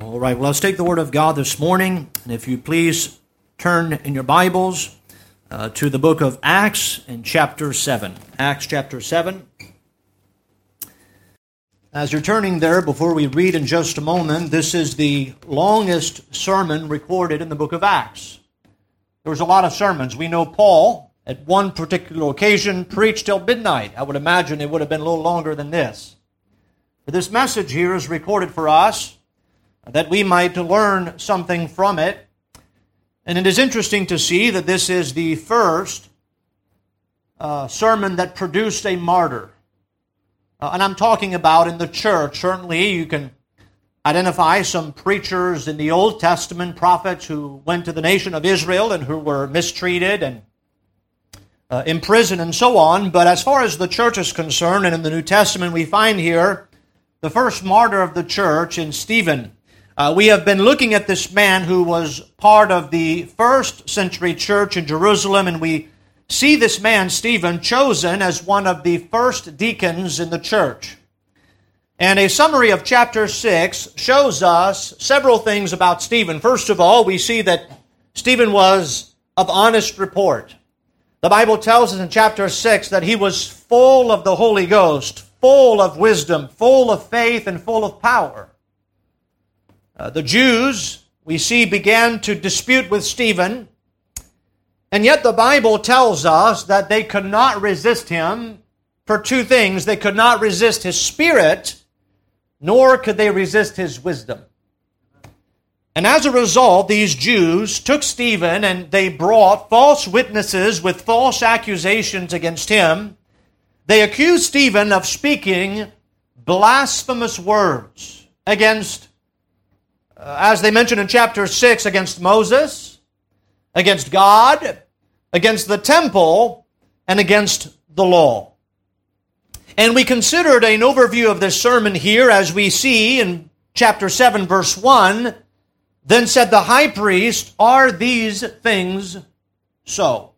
All right, well, let's take the Word of God this morning. And if you please turn in your Bibles uh, to the book of Acts in chapter 7. Acts chapter 7. As you're turning there, before we read in just a moment, this is the longest sermon recorded in the book of Acts. There was a lot of sermons. We know Paul, at one particular occasion, preached till midnight. I would imagine it would have been a little longer than this. But this message here is recorded for us that we might learn something from it. And it is interesting to see that this is the first uh, sermon that produced a martyr. Uh, and I'm talking about in the church. Certainly, you can identify some preachers in the Old Testament, prophets who went to the nation of Israel and who were mistreated and uh, imprisoned and so on. But as far as the church is concerned, and in the New Testament, we find here the first martyr of the church in Stephen. Uh, we have been looking at this man who was part of the first century church in Jerusalem, and we see this man, Stephen, chosen as one of the first deacons in the church. And a summary of chapter 6 shows us several things about Stephen. First of all, we see that Stephen was of honest report. The Bible tells us in chapter 6 that he was full of the Holy Ghost, full of wisdom, full of faith, and full of power. Uh, the Jews, we see, began to dispute with Stephen, and yet the Bible tells us that they could not resist him for two things. They could not resist his spirit, nor could they resist his wisdom. And as a result, these Jews took Stephen and they brought false witnesses with false accusations against him. They accused Stephen of speaking blasphemous words against uh, as they mentioned in chapter 6, against Moses, against God, against the temple, and against the law. And we considered an overview of this sermon here as we see in chapter 7, verse 1. Then said the high priest, Are these things so?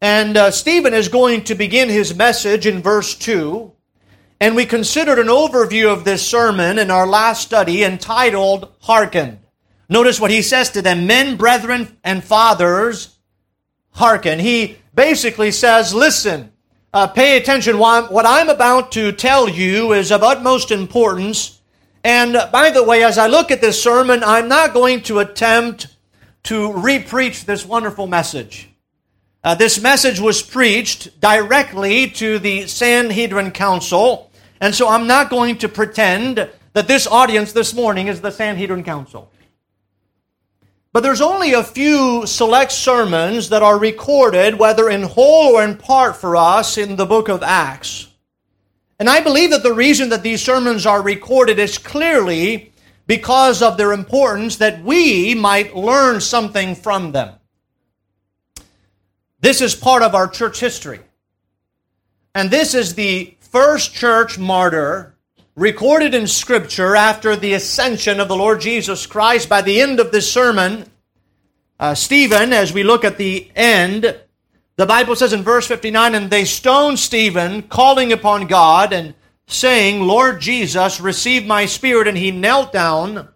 And uh, Stephen is going to begin his message in verse 2 and we considered an overview of this sermon in our last study entitled Hearken. Notice what he says to them Men, brethren, and fathers, hearken. He basically says, Listen, uh, pay attention. What I'm about to tell you is of utmost importance. And by the way, as I look at this sermon, I'm not going to attempt to repreach this wonderful message. Uh, this message was preached directly to the Sanhedrin Council, and so I'm not going to pretend that this audience this morning is the Sanhedrin Council. But there's only a few select sermons that are recorded, whether in whole or in part for us, in the book of Acts. And I believe that the reason that these sermons are recorded is clearly because of their importance that we might learn something from them. This is part of our church history. And this is the first church martyr recorded in Scripture after the ascension of the Lord Jesus Christ. By the end of this sermon, uh, Stephen, as we look at the end, the Bible says in verse 59 And they stoned Stephen, calling upon God and saying, Lord Jesus, receive my spirit. And he knelt down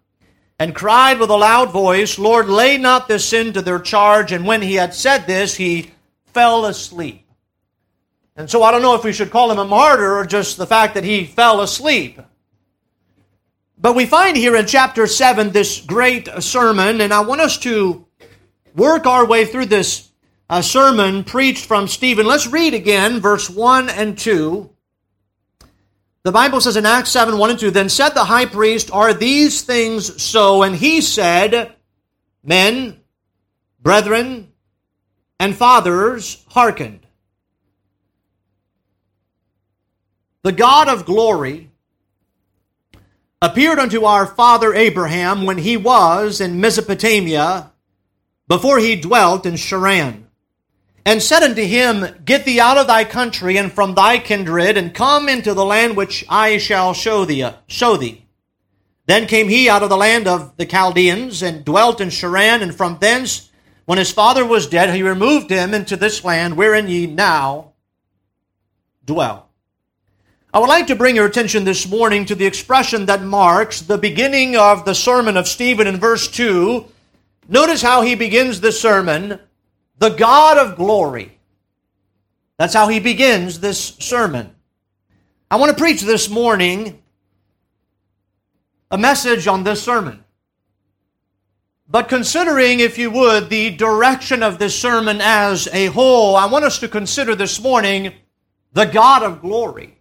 and cried with a loud voice, Lord, lay not this sin to their charge. And when he had said this, he fell asleep. And so I don't know if we should call him a martyr or just the fact that he fell asleep. But we find here in chapter 7 this great sermon, and I want us to work our way through this uh, sermon preached from Stephen. Let's read again verse 1 and 2. The Bible says in Acts 7 1 and 2 Then said the high priest, Are these things so? And he said, Men, brethren, and fathers, hearkened. The God of glory appeared unto our father Abraham when he was in Mesopotamia, before he dwelt in Charran and said unto him, Get thee out of thy country and from thy kindred, and come into the land which I shall show thee. Show thee. Then came he out of the land of the Chaldeans, and dwelt in Charran, and from thence, when his father was dead, he removed him into this land wherein ye now dwell. I would like to bring your attention this morning to the expression that marks the beginning of the sermon of Stephen in verse 2. Notice how he begins the sermon, the God of glory. That's how he begins this sermon. I want to preach this morning a message on this sermon. But considering, if you would, the direction of this sermon as a whole, I want us to consider this morning the God of glory.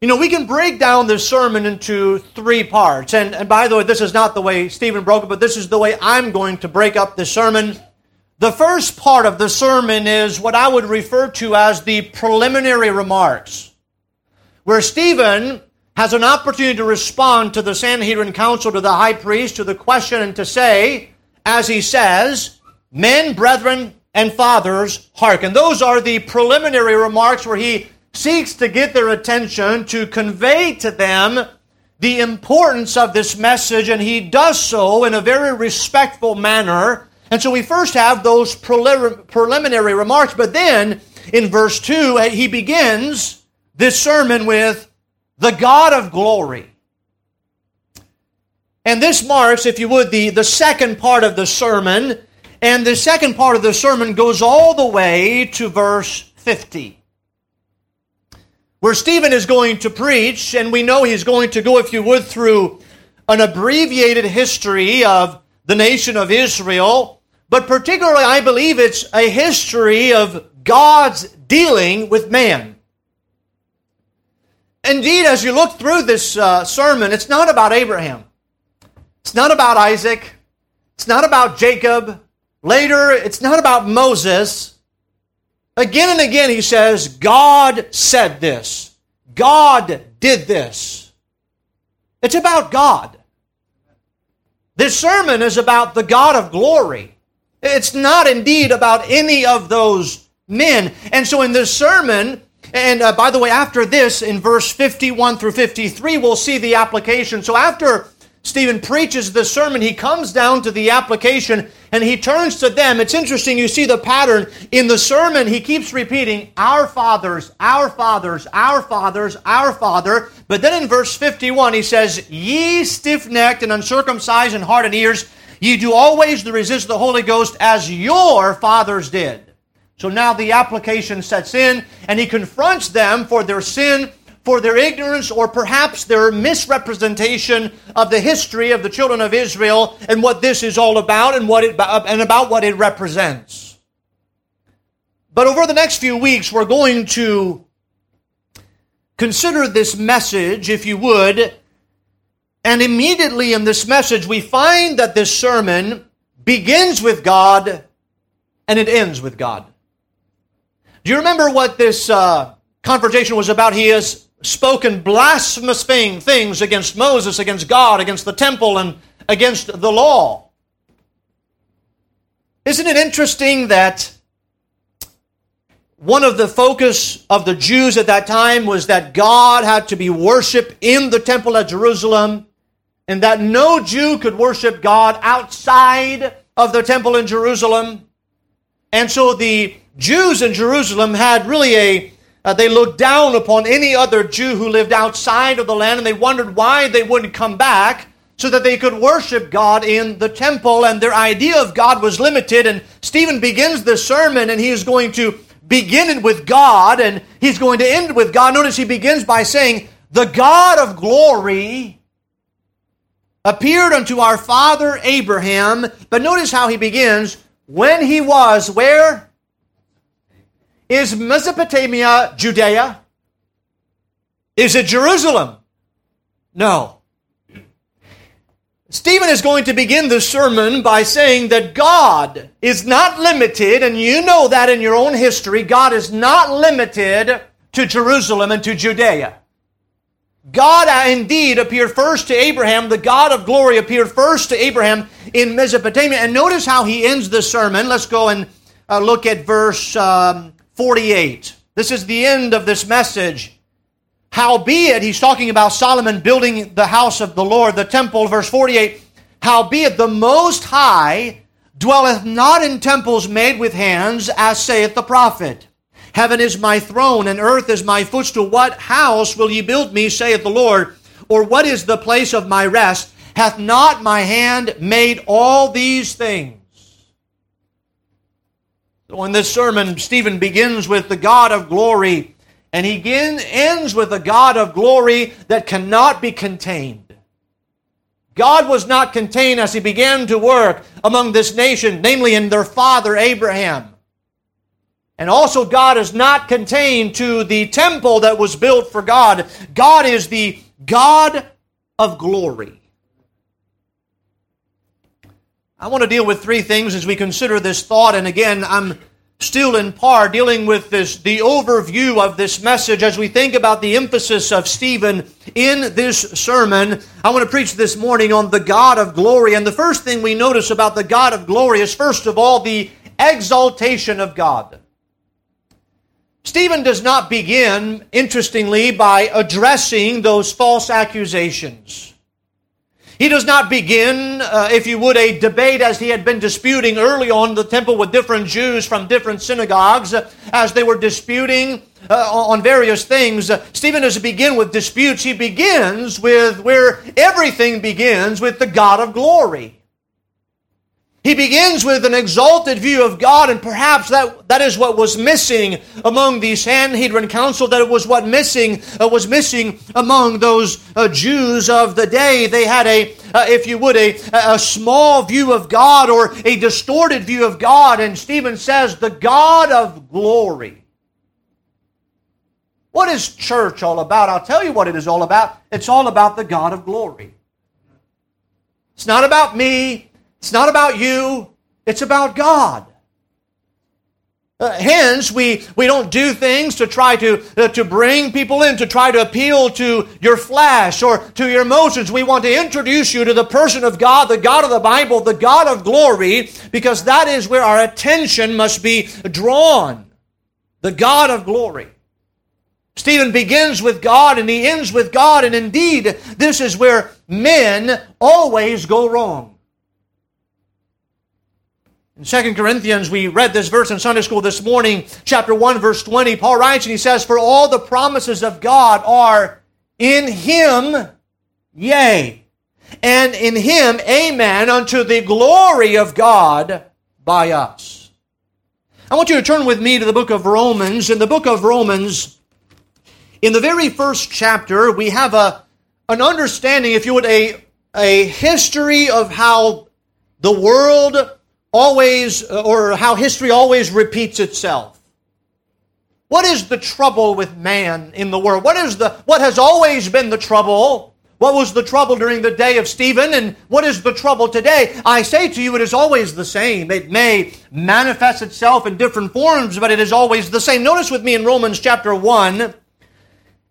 You know, we can break down this sermon into three parts. And, and by the way, this is not the way Stephen broke it, but this is the way I'm going to break up the sermon. The first part of the sermon is what I would refer to as the preliminary remarks, where Stephen has an opportunity to respond to the Sanhedrin council, to the high priest, to the question, and to say, as he says, Men, brethren, and fathers, hearken. Those are the preliminary remarks where he seeks to get their attention, to convey to them the importance of this message, and he does so in a very respectful manner. And so we first have those preliminary remarks, but then in verse 2, he begins this sermon with the God of glory. And this marks, if you would, the, the second part of the sermon. And the second part of the sermon goes all the way to verse 50 where Stephen is going to preach, and we know he's going to go, if you would, through an abbreviated history of the nation of Israel, but particularly, I believe it's a history of God's dealing with man. Indeed, as you look through this uh, sermon, it's not about Abraham. It's not about Isaac. It's not about Jacob. Later, it's not about Moses. Again and again, he says, God said this. God did this. It's about God. This sermon is about the God of glory. It's not indeed about any of those men. And so in this sermon, and uh, by the way, after this, in verse 51 through 53, we'll see the application. So after Stephen preaches the sermon, he comes down to the application and he turns to them. It's interesting, you see the pattern. In the sermon, he keeps repeating, Our fathers, our fathers, our fathers, our father. But then in verse 51, he says, Ye stiff necked and uncircumcised in heart and ears, ye do always resist the Holy Ghost as your fathers did. So now the application sets in, and he confronts them for their sin for their ignorance or perhaps their misrepresentation of the history of the children of Israel and what this is all about and what it, and about what it represents. But over the next few weeks, we're going to consider this message, if you would, and immediately in this message, we find that this sermon begins with God and it ends with God. Do you remember what this uh, confrontation was about? He has spoken blasphemous things against Moses, against God, against the temple, and against the law. Isn't it interesting that one of the focus of the Jews at that time was that God had to be worshiped in the temple at Jerusalem and that no Jew could worship God outside of the temple in Jerusalem. And so the Jews in Jerusalem had really a uh, they looked down upon any other Jew who lived outside of the land and they wondered why they wouldn't come back so that they could worship God in the temple. And their idea of God was limited. And Stephen begins the sermon and he is going to begin it with God and he's going to end it with God. Notice he begins by saying, The God of glory appeared unto our father Abraham. But notice how he begins, when he was where? Is Mesopotamia Judea? Is it Jerusalem? No. Stephen is going to begin the sermon by saying that God is not limited, and you know that in your own history, God is not limited to Jerusalem and to Judea. God uh, indeed appeared first to Abraham. The God of glory appeared first to Abraham in Mesopotamia. And notice how he ends the sermon. Let's go and uh, look at verse um, 48. This is the end of this message. Howbeit, he's talking about Solomon building the house of the Lord, the temple, verse 48. Howbeit, the Most High dwelleth not in temples made with hands, as saith the prophet. Heaven is my throne, and earth is my footstool. What house will ye build me, saith the Lord? Or what is the place of my rest? Hath not my hand made all these things? So in this sermon, Stephen begins with the God of glory, and he ends with a God of glory that cannot be contained. God was not contained as he began to work among this nation, namely in their father Abraham. And also, God is not contained to the temple that was built for God. God is the God of glory. I want to deal with three things as we consider this thought. And again, I'm still in par dealing with this the overview of this message as we think about the emphasis of Stephen in this sermon. I want to preach this morning on the God of glory. And the first thing we notice about the God of glory is first of all the exaltation of God. Stephen does not begin, interestingly, by addressing those false accusations. He does not begin, uh, if you would, a debate as he had been disputing early on the temple with different Jews from different synagogues uh, as they were disputing uh, on various things. Uh, Stephen doesn't begin with disputes. He begins with where everything begins with the God of glory. He begins with an exalted view of God, and perhaps that, that is what was missing among the Sanhedrin council, that it was what missing uh, was missing among those uh, Jews of the day. They had a, uh, if you would, a, a small view of God or a distorted view of God, and Stephen says, the God of glory. What is church all about? I'll tell you what it is all about. It's all about the God of glory. It's not about me. It's not about you, it's about God. Uh, hence, we, we don't do things to try to, uh, to bring people in, to try to appeal to your flesh or to your emotions. We want to introduce you to the person of God, the God of the Bible, the God of glory, because that is where our attention must be drawn. The God of glory. Stephen begins with God and he ends with God, and indeed, this is where men always go wrong. In 2 Corinthians, we read this verse in Sunday school this morning, chapter 1, verse 20. Paul writes and he says, For all the promises of God are in him, yea, and in him, amen, unto the glory of God by us. I want you to turn with me to the book of Romans. In the book of Romans, in the very first chapter, we have a, an understanding, if you would, a, a history of how the world always, uh, or how history always repeats itself. What is the trouble with man in the world? What is the what has always been the trouble? What was the trouble during the day of Stephen and what is the trouble today? I say to you it is always the same. It may manifest itself in different forms, but it is always the same. Notice with me in Romans chapter 1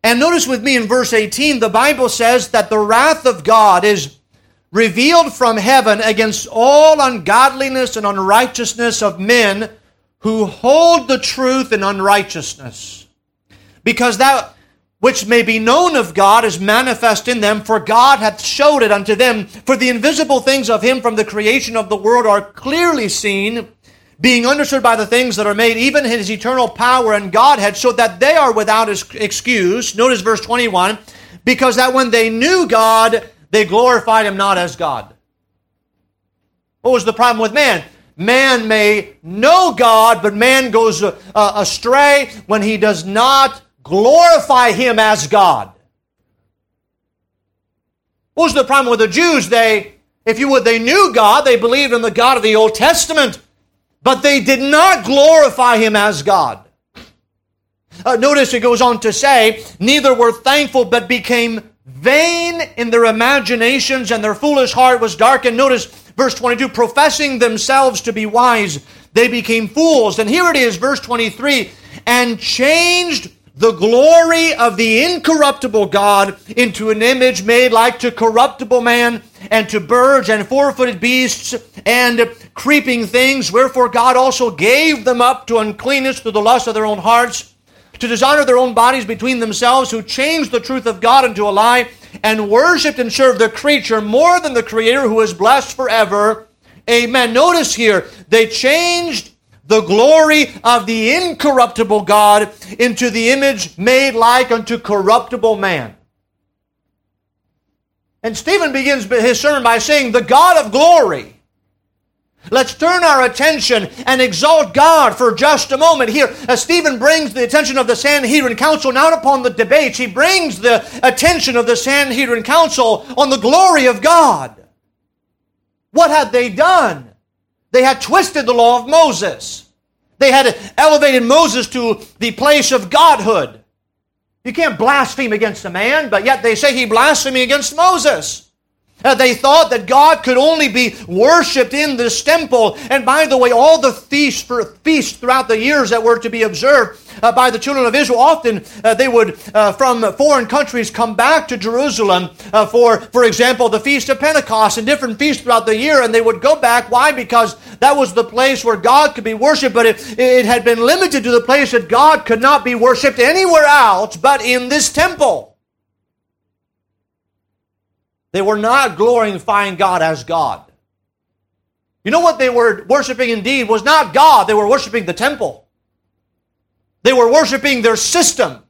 and notice with me in verse 18 the Bible says that the wrath of God is revealed from heaven against all ungodliness and unrighteousness of men who hold the truth in unrighteousness. Because that which may be known of God is manifest in them, for God hath showed it unto them. For the invisible things of him from the creation of the world are clearly seen, being understood by the things that are made, even his eternal power and Godhead, so that they are without excuse. Notice verse 21 because that when they knew God, they glorified him not as God. What was the problem with man? Man may know God, but man goes uh, astray when he does not glorify him as God. What was the problem with the Jews? They, if you would, they knew God, they believed in the God of the Old Testament, but they did not glorify him as God. Uh, notice it goes on to say, neither were thankful, but became vain in their imaginations, and their foolish heart was darkened. Notice verse 22 professing themselves to be wise, they became fools. And here it is, verse 23 and changed the glory of the incorruptible God into an image made like to corruptible man and to birds and four footed beasts and creeping things. Wherefore God also gave them up to uncleanness through the lust of their own hearts to dishonor their own bodies between themselves, who changed the truth of God into a lie, and worshiped and served the creature more than the Creator who is blessed forever. Amen. Notice here, they changed the glory of the incorruptible God into the image made like unto corruptible man. And Stephen begins his sermon by saying, The God of glory. Let's turn our attention and exalt God for just a moment here. As Stephen brings the attention of the Sanhedrin Council not upon the debates, he brings the attention of the Sanhedrin Council on the glory of God. What had they done? They had twisted the law of Moses. They had elevated Moses to the place of godhood. You can't blaspheme against a man, but yet they say he blasphemed against Moses. Uh, they thought that God could only be worshiped in this temple. And by the way, all the feasts, for, feasts throughout the years that were to be observed uh, by the children of Israel, often uh, they would, uh, from foreign countries, come back to Jerusalem uh, for, for example, the Feast of Pentecost and different feasts throughout the year. And they would go back. Why? Because that was the place where God could be worshiped, but it, it had been limited to the place that God could not be worshiped anywhere else but in this temple. They were not glorifying God as God. You know what they were worshiping indeed was not God, they were worshiping the temple. They were worshiping their system.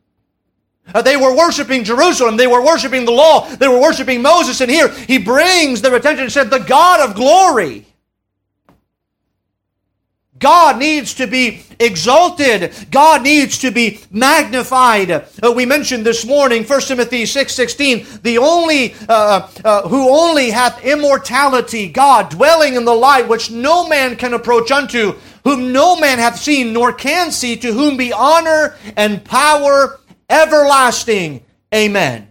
Uh, they were worshiping Jerusalem. They were worshiping the law. They were worshiping Moses. And here he brings their attention and said, The God of glory God needs to be exalted. God needs to be magnified. Uh, we mentioned this morning, 1 Timothy 6.16, the only, uh, uh, who only hath immortality, God, dwelling in the light which no man can approach unto, whom no man hath seen nor can see, to whom be honor and power everlasting. Amen.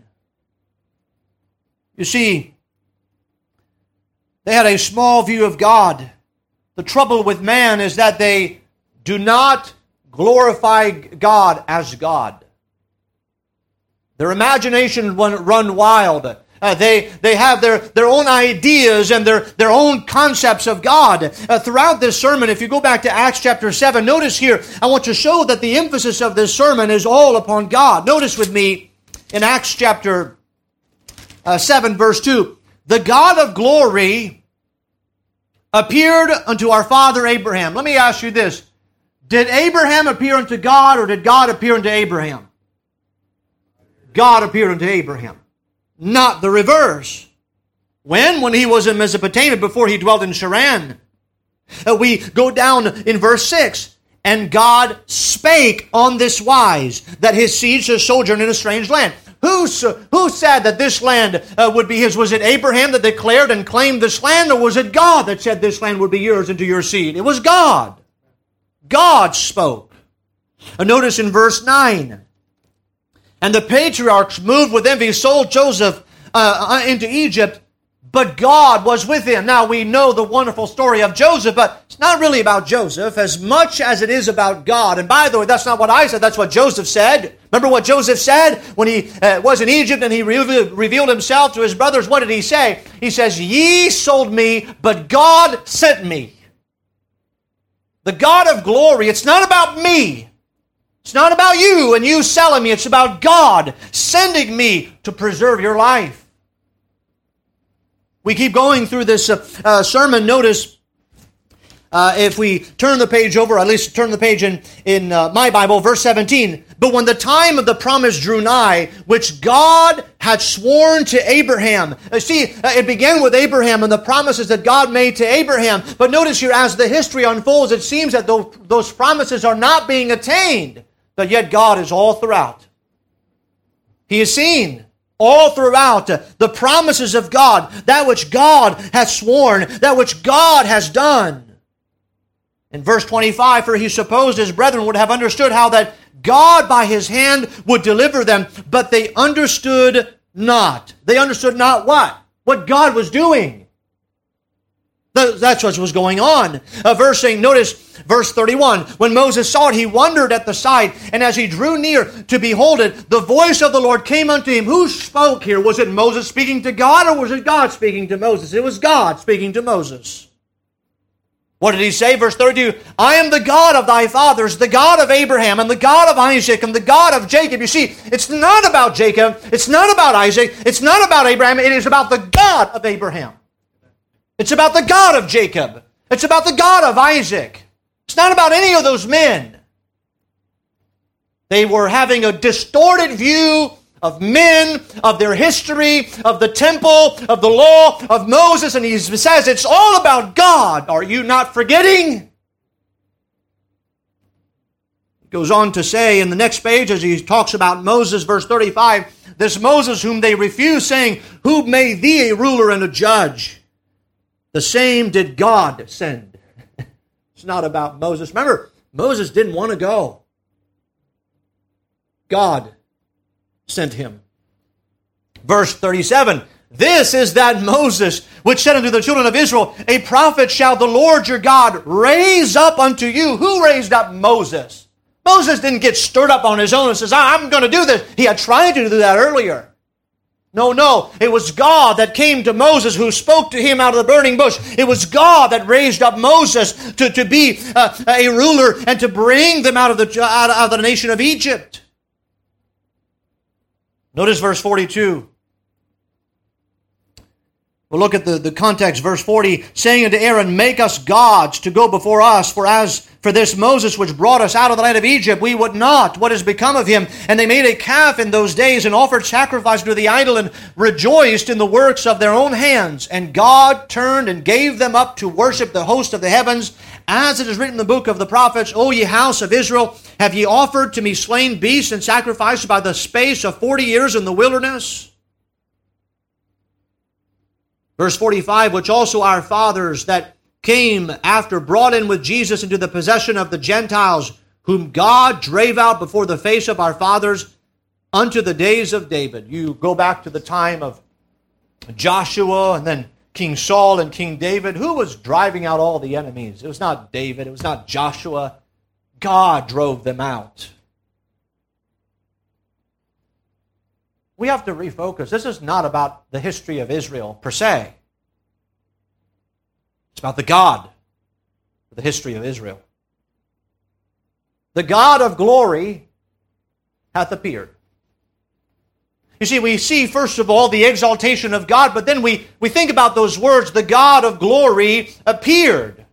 You see, they had a small view of God. The trouble with man is that they do not glorify God as God. Their imagination run wild. Uh, they, they have their, their own ideas and their, their own concepts of God. Uh, throughout this sermon, if you go back to Acts chapter 7, notice here, I want to show that the emphasis of this sermon is all upon God. Notice with me in Acts chapter uh, 7, verse 2 The God of glory appeared unto our father Abraham. Let me ask you this. Did Abraham appear unto God or did God appear unto Abraham? God appeared unto Abraham. Not the reverse. When? When he was in Mesopotamia before he dwelt in Charran. Uh, we go down in verse 6. And God spake on this wise, that his seed should sojourn in a strange land. Who, who said that this land uh, would be his? Was it Abraham that declared and claimed this land, or was it God that said this land would be yours and to your seed? It was God. God spoke. Uh, notice in verse 9. And the patriarchs, moved with envy, sold Joseph uh, uh into Egypt but God was with him. Now we know the wonderful story of Joseph, but it's not really about Joseph as much as it is about God. And by the way, that's not what I said, that's what Joseph said. Remember what Joseph said when he uh, was in Egypt and he re- revealed himself to his brothers? What did he say? He says, Ye sold me, but God sent me. The God of glory, it's not about me. It's not about you and you selling me. It's about God sending me to preserve your life. We keep going through this uh, uh, sermon. Notice uh, if we turn the page over, at least turn the page in, in uh, my Bible, verse 17. But when the time of the promise drew nigh, which God had sworn to Abraham. Uh, see, uh, it began with Abraham and the promises that God made to Abraham. But notice here, as the history unfolds, it seems that those, those promises are not being attained. But yet God is all throughout. He is seen all throughout the promises of God, that which God has sworn, that which God has done. In verse 25, for he supposed his brethren would have understood how that God by his hand would deliver them, but they understood not. They understood not what? What God was doing. That's what was going on. A verse saying, notice verse 31. When Moses saw it, he wondered at the sight, and as he drew near to behold it, the voice of the Lord came unto him. Who spoke here? Was it Moses speaking to God, or was it God speaking to Moses? It was God speaking to Moses. What did he say? Verse 32 I am the God of thy fathers, the God of Abraham, and the God of Isaac, and the God of Jacob. You see, it's not about Jacob, it's not about Isaac, it's not about Abraham, it is about the God of Abraham. It's about the God of Jacob. It's about the God of Isaac. It's not about any of those men. They were having a distorted view of men, of their history, of the temple, of the law, of Moses, and he says it's all about God. Are you not forgetting? He goes on to say in the next page, as he talks about Moses, verse 35, this Moses whom they refused, saying, Who made thee a ruler and a judge? The same did God send. it's not about Moses. Remember, Moses didn't want to go. God sent him. Verse 37 This is that Moses which said unto the children of Israel, A prophet shall the Lord your God raise up unto you. Who raised up Moses? Moses didn't get stirred up on his own and says, I'm going to do this. He had tried to do that earlier. No, no. It was God that came to Moses who spoke to him out of the burning bush. It was God that raised up Moses to, to be uh, a ruler and to bring them out of the, out of the nation of Egypt. Notice verse 42. We'll look at the, the context, verse 40, saying unto Aaron, Make us gods to go before us, for as for this Moses which brought us out of the land of Egypt, we would not. What has become of him? And they made a calf in those days and offered sacrifice to the idol and rejoiced in the works of their own hands. And God turned and gave them up to worship the host of the heavens, as it is written in the book of the prophets, O ye house of Israel, have ye offered to me slain beasts and sacrificed by the space of forty years in the wilderness? Verse 45, which also our fathers that came after brought in with Jesus into the possession of the Gentiles, whom God drave out before the face of our fathers unto the days of David. You go back to the time of Joshua and then King Saul and King David. Who was driving out all the enemies? It was not David, it was not Joshua. God drove them out. We have to refocus. This is not about the history of Israel per se. It's about the God, the history of Israel. The God of glory hath appeared. You see, we see, first of all, the exaltation of God, but then we, we think about those words, the God of glory appeared.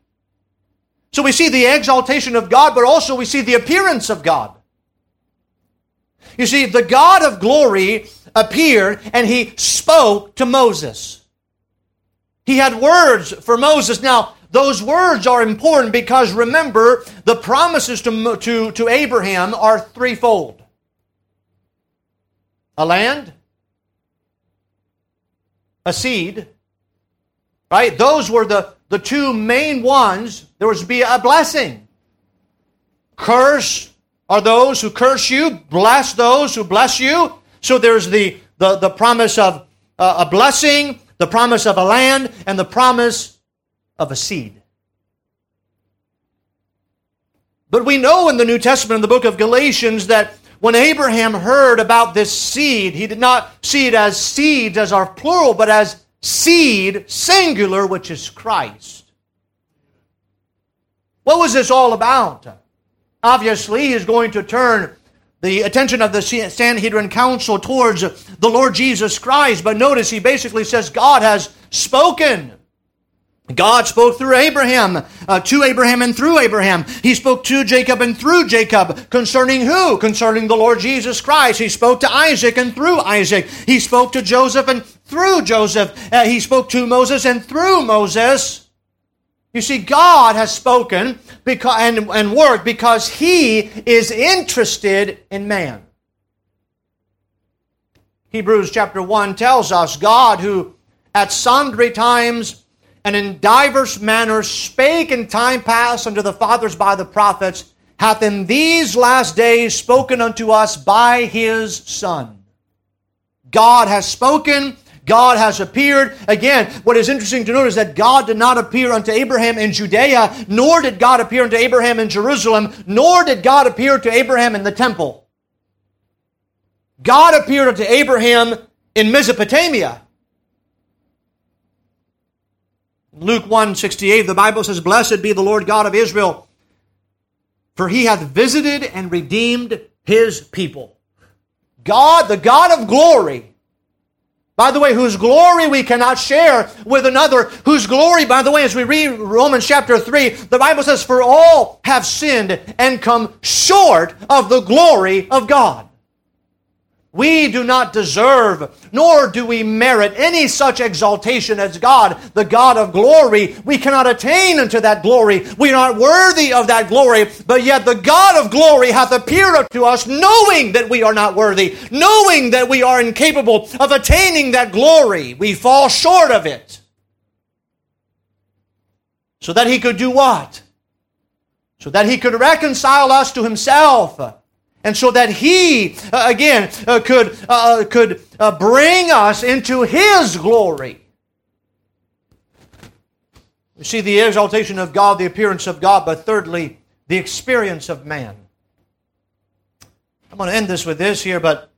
So we see the exaltation of God, but also we see the appearance of God. You see, the God of glory appeared and he spoke to Moses. He had words for Moses. Now, those words are important because remember, the promises to, to, to Abraham are threefold a land, a seed, right? Those were the, the two main ones. There was to be a blessing. Curse are those who curse you, bless those who bless you. So there's the, the, the promise of uh, a blessing, the promise of a land, and the promise of a seed. But we know in the New Testament, in the book of Galatians, that when Abraham heard about this seed, he did not see it as seeds as our plural, but as seed, singular, which is Christ. What was this all about? Obviously, he's going to turn the attention of the Sanhedrin Council towards the Lord Jesus Christ. But notice he basically says God has spoken. God spoke through Abraham, uh, to Abraham and through Abraham. He spoke to Jacob and through Jacob. Concerning who? Concerning the Lord Jesus Christ. He spoke to Isaac and through Isaac. He spoke to Joseph and through Joseph. Uh, he spoke to Moses and through Moses. You see, God has spoken because, and, and worked because He is interested in man. Hebrews chapter 1 tells us God, who at sundry times and in divers manners spake in time past unto the fathers by the prophets, hath in these last days spoken unto us by his Son. God has spoken God has appeared. Again, what is interesting to note is that God did not appear unto Abraham in Judea, nor did God appear unto Abraham in Jerusalem, nor did God appear to Abraham in the temple. God appeared unto Abraham in Mesopotamia. Luke 1:68 the Bible says blessed be the Lord God of Israel for he hath visited and redeemed his people. God, the God of glory, By the way, whose glory we cannot share with another, whose glory, by the way, as we read Romans chapter 3, the Bible says, For all have sinned and come short of the glory of God. We do not deserve, nor do we merit any such exaltation as God, the God of glory. We cannot attain unto that glory. We are not worthy of that glory, but yet the God of glory hath appeared unto us, knowing that we are not worthy, knowing that we are incapable of attaining that glory. We fall short of it. So that he could do what? So that he could reconcile us to himself and so that he uh, again uh, could uh, could uh, bring us into his glory. We see the exaltation of god the appearance of god but thirdly the experience of man. I'm going to end this with this here but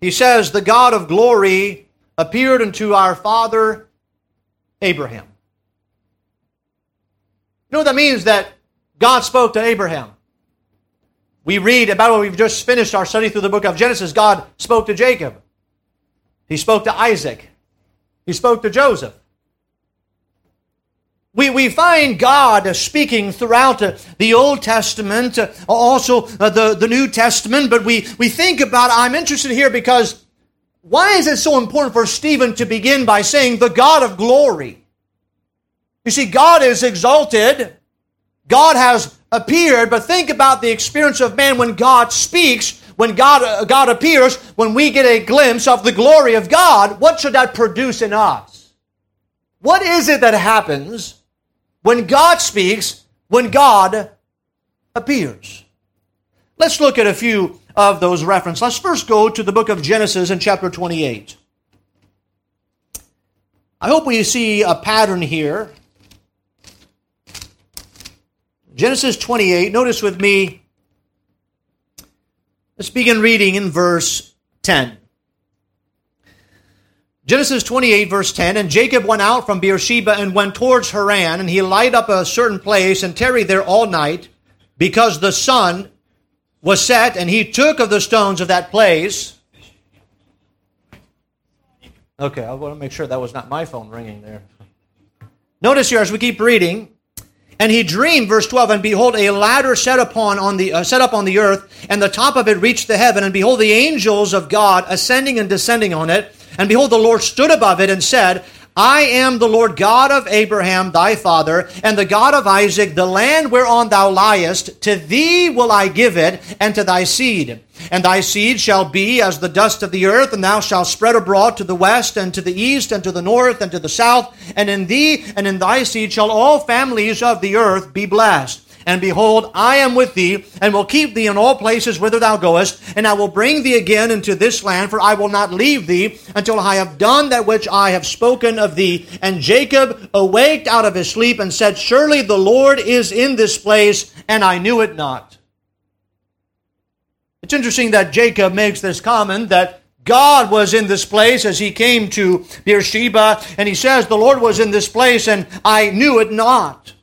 he says the god of glory appeared unto our father abraham. You know what that means? That god spoke to abraham we read about what we've just finished our study through the book of Genesis. God spoke to Jacob. He spoke to Isaac. He spoke to Joseph. We, we find God speaking throughout uh, the Old Testament, uh, also uh, the, the New Testament, but we, we think about, I'm interested here because why is it so important for Stephen to begin by saying the God of glory? You see, God is exalted. God has appeared, but think about the experience of man when God speaks, when God, uh, God appears, when we get a glimpse of the glory of God. What should that produce in us? What is it that happens when God speaks, when God appears? Let's look at a few of those references. Let's first go to the book of Genesis in chapter 28. I hope we see a pattern here Genesis 28, notice with me, let's begin reading in verse 10. Genesis 28, verse 10 And Jacob went out from Beersheba and went towards Haran, and he light up a certain place and tarried there all night, because the sun was set, and he took of the stones of that place. Okay, I want to make sure that was not my phone ringing there. Notice here as we keep reading, and he dreamed, verse 12, and behold, a ladder set upon on the uh, set up on the earth, and the top of it reached the heaven, and behold, the angels of God ascending and descending on it. And behold, the Lord stood above it and said, I am the Lord God of Abraham thy father, and the God of Isaac, the land whereon thou liest, to thee will I give it, and to thy seed. And thy seed shall be as the dust of the earth, and thou shalt spread abroad to the west, and to the east, and to the north, and to the south. And in thee and in thy seed shall all families of the earth be blessed. And behold, I am with thee, and will keep thee in all places whither thou goest, and I will bring thee again into this land, for I will not leave thee until I have done that which I have spoken of thee. And Jacob awaked out of his sleep and said, Surely the Lord is in this place, and I knew it not. It's interesting that Jacob makes this comment that God was in this place as he came to Beersheba, and he says, The Lord was in this place, and I knew it not.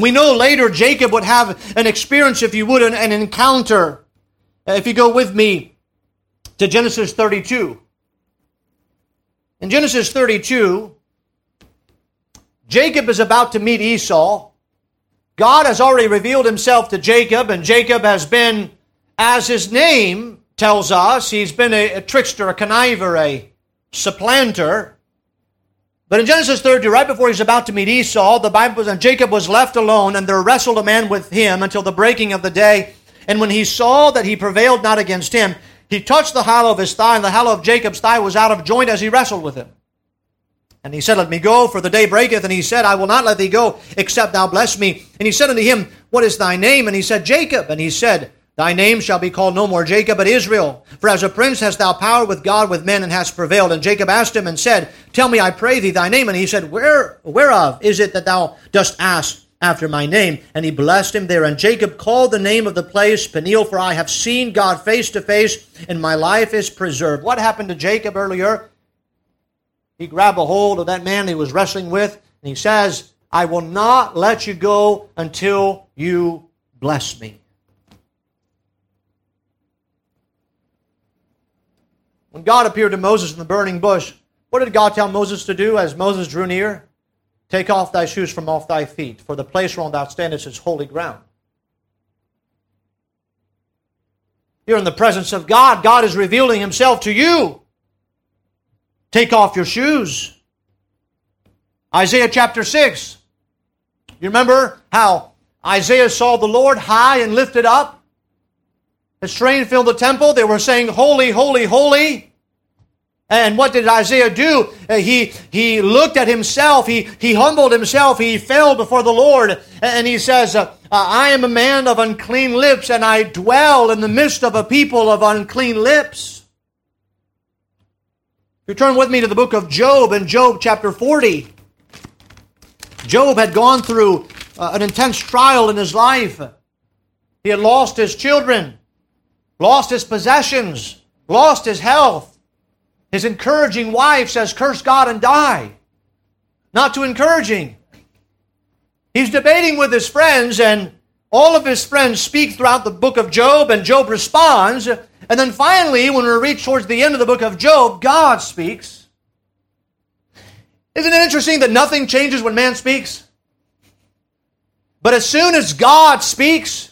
We know later Jacob would have an experience, if you would, an, an encounter. Uh, if you go with me to Genesis 32. In Genesis 32, Jacob is about to meet Esau. God has already revealed himself to Jacob, and Jacob has been, as his name tells us, he's been a, a trickster, a conniver, a supplanter. But in Genesis 30, right before he's about to meet Esau, the Bible says, and Jacob was left alone, and there wrestled a man with him until the breaking of the day. And when he saw that he prevailed not against him, he touched the hollow of his thigh, and the hollow of Jacob's thigh was out of joint as he wrestled with him. And he said, Let me go, for the day breaketh. And he said, I will not let thee go, except thou bless me. And he said unto him, What is thy name? And he said, Jacob. And he said, Thy name shall be called no more Jacob, but Israel. For as a prince hast thou power with God, with men, and hast prevailed. And Jacob asked him and said, Tell me, I pray thee, thy name. And he said, Where, Whereof is it that thou dost ask after my name? And he blessed him there. And Jacob called the name of the place Peniel, for I have seen God face to face, and my life is preserved. What happened to Jacob earlier? He grabbed a hold of that man he was wrestling with, and he says, I will not let you go until you bless me. When God appeared to Moses in the burning bush, what did God tell Moses to do as Moses drew near? Take off thy shoes from off thy feet, for the place whereon thou standest is holy ground. You're in the presence of God. God is revealing himself to you. Take off your shoes. Isaiah chapter 6. You remember how Isaiah saw the Lord high and lifted up? His train filled the temple. They were saying, Holy, holy, holy. And what did Isaiah do? Uh, he, he looked at himself. He, he humbled himself. He fell before the Lord. And he says, uh, I am a man of unclean lips, and I dwell in the midst of a people of unclean lips. You turn with me to the book of Job in Job chapter 40, Job had gone through uh, an intense trial in his life. He had lost his children, lost his possessions, lost his health. His encouraging wife says, Curse God and die. Not too encouraging. He's debating with his friends, and all of his friends speak throughout the book of Job, and Job responds. And then finally, when we reach towards the end of the book of Job, God speaks. Isn't it interesting that nothing changes when man speaks? But as soon as God speaks,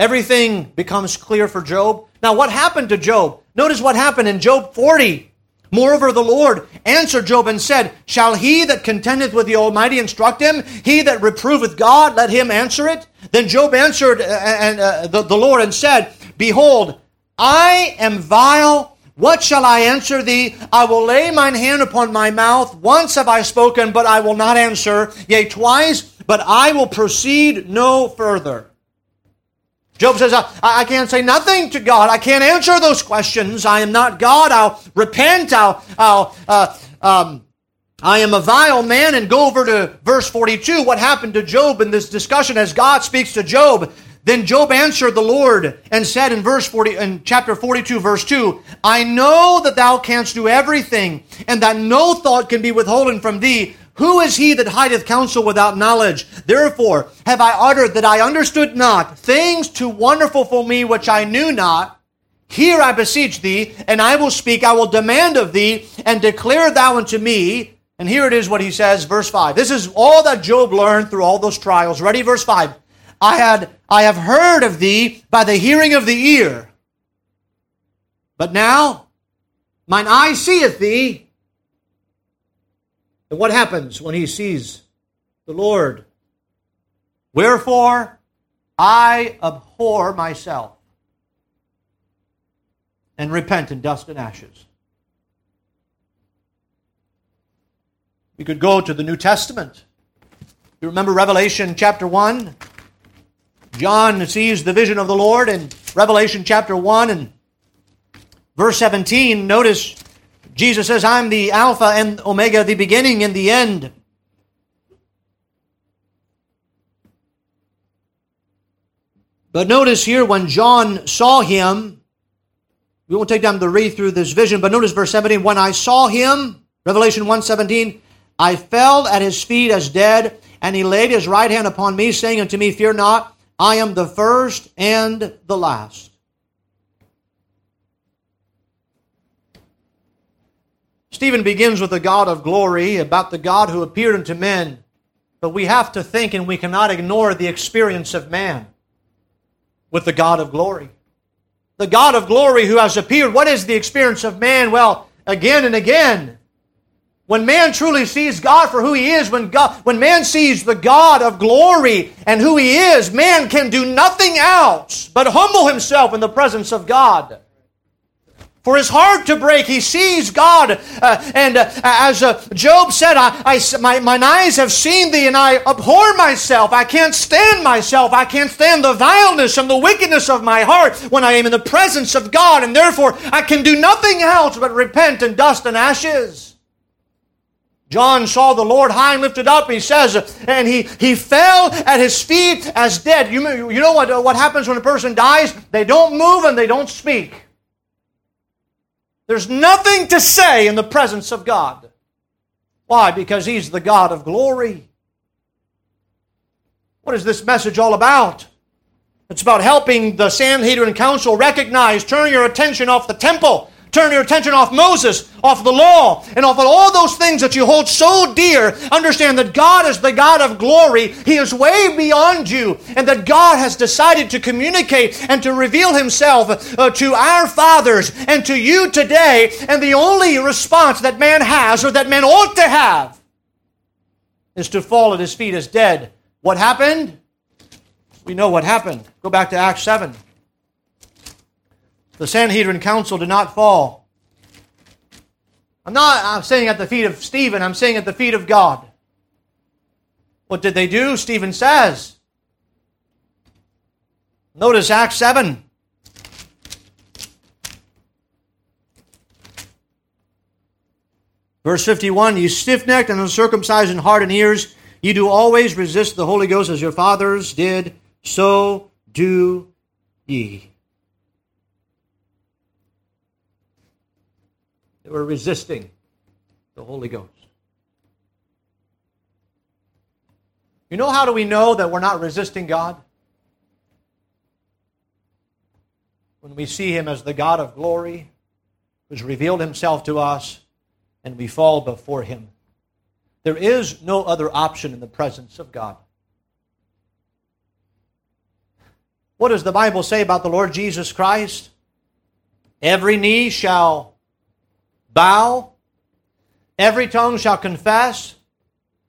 everything becomes clear for Job. Now, what happened to Job? Notice what happened in Job 40. Moreover, the Lord answered Job and said, Shall he that contendeth with the Almighty instruct him? He that reproveth God, let him answer it? Then Job answered uh, and uh, the, the Lord and said, Behold, I am vile. What shall I answer thee? I will lay mine hand upon my mouth. Once have I spoken, but I will not answer. Yea, twice, but I will proceed no further. Job says, I, I, can't say nothing to God. I can't answer those questions. I am not God. I'll repent. I'll, I'll uh, um, I am a vile man. And go over to verse 42. What happened to Job in this discussion as God speaks to Job? Then Job answered the Lord and said in verse 40, in chapter 42, verse 2, I know that thou canst do everything, and that no thought can be withholden from thee. Who is he that hideth counsel without knowledge? Therefore have I uttered that I understood not things too wonderful for me which I knew not. Here I beseech thee, and I will speak, I will demand of thee, and declare thou unto me. And here it is what he says, verse 5. This is all that Job learned through all those trials. Ready, verse 5. I had I have heard of thee by the hearing of the ear. But now mine eye seeth thee, and what happens when he sees the Lord? Wherefore I abhor myself and repent in dust and ashes. We could go to the New Testament. You remember Revelation chapter 1? John sees the vision of the Lord in Revelation chapter 1 and verse 17. Notice Jesus says, I'm the Alpha and Omega, the beginning and the end. But notice here when John saw him, we won't take time to read through this vision, but notice verse 17, when I saw him, Revelation 1:17, I fell at his feet as dead, and he laid his right hand upon me, saying unto me, Fear not, I am the first and the last. Stephen begins with the God of glory, about the God who appeared unto men. But we have to think and we cannot ignore the experience of man with the God of glory. The God of glory who has appeared. What is the experience of man? Well, again and again. When man truly sees God for who he is, when God, when man sees the God of glory and who he is, man can do nothing else but humble himself in the presence of God for his heart to break. He sees God. Uh, and uh, as uh, Job said, I, I, my, mine eyes have seen thee, and I abhor myself. I can't stand myself. I can't stand the vileness and the wickedness of my heart when I am in the presence of God, and therefore I can do nothing else but repent in dust and ashes. John saw the Lord high and lifted up, he says, and he, he fell at his feet as dead. You, you know what, what happens when a person dies? They don't move and they don't speak. There's nothing to say in the presence of God. Why? Because He's the God of glory. What is this message all about? It's about helping the Sanhedrin Council recognize, turn your attention off the temple Turn your attention off Moses, off the law, and off of all those things that you hold so dear. Understand that God is the God of glory. He is way beyond you, and that God has decided to communicate and to reveal Himself uh, to our fathers and to you today. And the only response that man has, or that man ought to have, is to fall at His feet as dead. What happened? We know what happened. Go back to Acts 7. The Sanhedrin council did not fall. I'm not I'm saying at the feet of Stephen, I'm saying at the feet of God. What did they do? Stephen says. Notice Acts 7. Verse 51 You stiff necked and uncircumcised in heart and ears, you do always resist the Holy Ghost as your fathers did, so do ye. They were resisting the Holy Ghost. You know how do we know that we're not resisting God? When we see Him as the God of glory, who's revealed Himself to us, and we fall before Him. There is no other option in the presence of God. What does the Bible say about the Lord Jesus Christ? Every knee shall bow, every tongue shall confess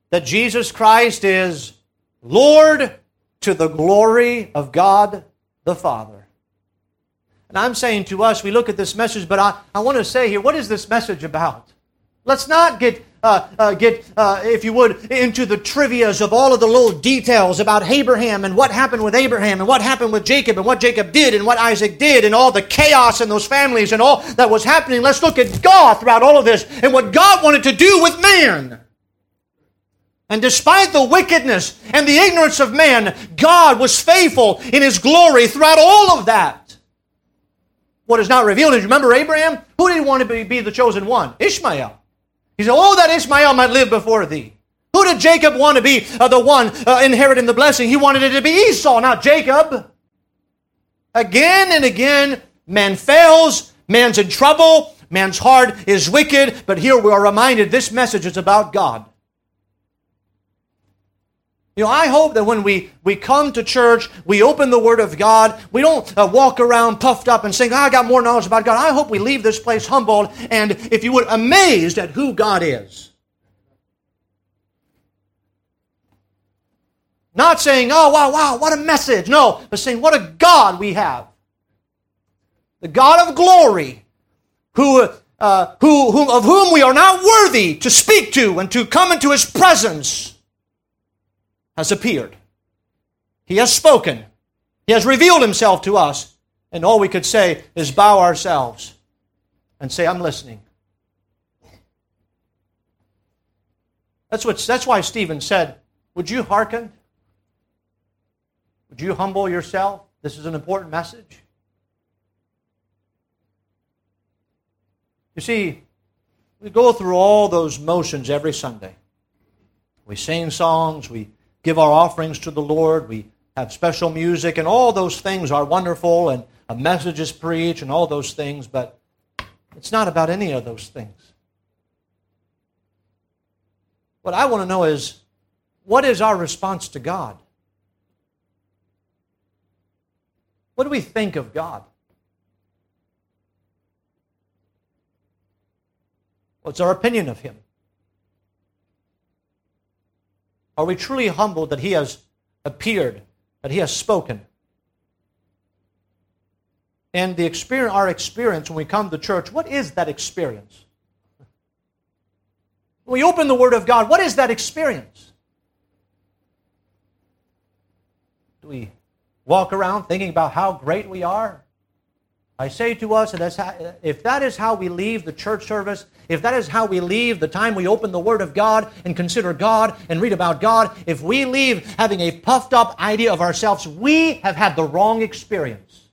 that Jesus Christ is Lord to the glory of God the Father. And I'm saying to us, we look at this message, but I, I want to say here, what is this message about? Let's not get uh, uh, get, uh, if you would, into the trivias of all of the little details about Abraham and what happened with Abraham and what happened with Jacob and what Jacob did and what Isaac did and all the chaos in those families and all that was happening. Let's look at God throughout all of this and what God wanted to do with man. And despite the wickedness and the ignorance of man, God was faithful in his glory throughout all of that. What is not revealed is remember Abraham? Who did he want to be, be the chosen one? Ishmael. He said, Oh, that Ishmael might live before thee. Who did Jacob want to be uh, the one uh, inheriting the blessing? He wanted it to be Esau, not Jacob. Again and again, man fails, man's in trouble, man's heart is wicked, but here we are reminded this message is about God. You know, I hope that when we, we come to church, we open the Word of God, we don't uh, walk around puffed up and saying, oh, I got more knowledge about God. I hope we leave this place humbled and, if you would, amazed at who God is. Not saying, oh, wow, wow, what a message. No, but saying, what a God we have. The God of glory, who, uh, who, who, of whom we are not worthy to speak to and to come into His presence has appeared. He has spoken. He has revealed himself to us. And all we could say is bow ourselves and say, I'm listening. That's, what, that's why Stephen said, Would you hearken? Would you humble yourself? This is an important message. You see, we go through all those motions every Sunday. We sing songs, we give our offerings to the Lord. We have special music, and all those things are wonderful, and a message is preached, and all those things, but it's not about any of those things. What I want to know is what is our response to God? What do we think of God? What's our opinion of Him? Are we truly humbled that He has appeared, that He has spoken? And the experience, our experience when we come to church, what is that experience? When we open the Word of God, what is that experience? Do we walk around thinking about how great we are? I say to us, that if that is how we leave the church service, if that is how we leave the time we open the Word of God and consider God and read about God, if we leave having a puffed up idea of ourselves, we have had the wrong experience.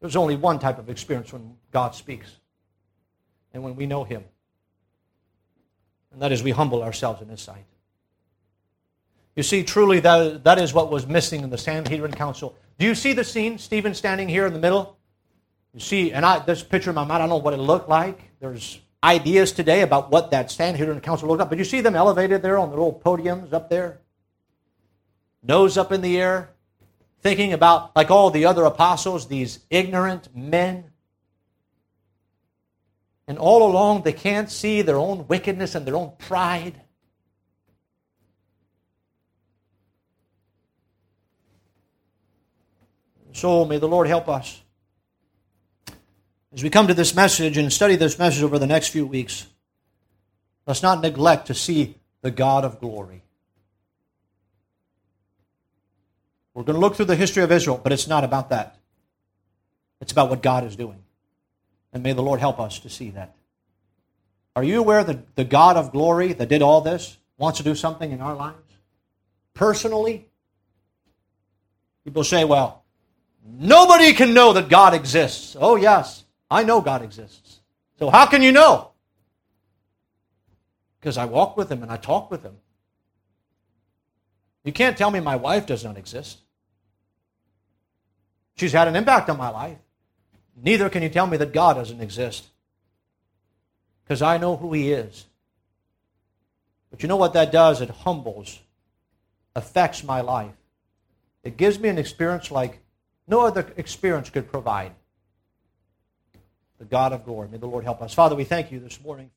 There's only one type of experience when God speaks and when we know Him, and that is we humble ourselves in His sight. You see, truly, that, that is what was missing in the Sanhedrin Council. Do you see the scene? Stephen standing here in the middle. You see, and I this picture in my mind, I don't know what it looked like. There's ideas today about what that Sanhedrin the council looked like, but you see them elevated there on the little podiums up there, nose up in the air, thinking about, like all the other apostles, these ignorant men. And all along, they can't see their own wickedness and their own pride. So may the Lord help us. As we come to this message and study this message over the next few weeks, let's not neglect to see the God of glory. We're going to look through the history of Israel, but it's not about that. It's about what God is doing. And may the Lord help us to see that. Are you aware that the God of glory that did all this wants to do something in our lives? Personally? People say, well, nobody can know that God exists. Oh, yes. I know God exists. So how can you know? Because I walk with him and I talk with him. You can't tell me my wife does not exist. She's had an impact on my life. Neither can you tell me that God doesn't exist. Because I know who He is. But you know what that does? It humbles, affects my life. It gives me an experience like no other experience could provide the God of glory. May the Lord help us. Father, we thank you this morning.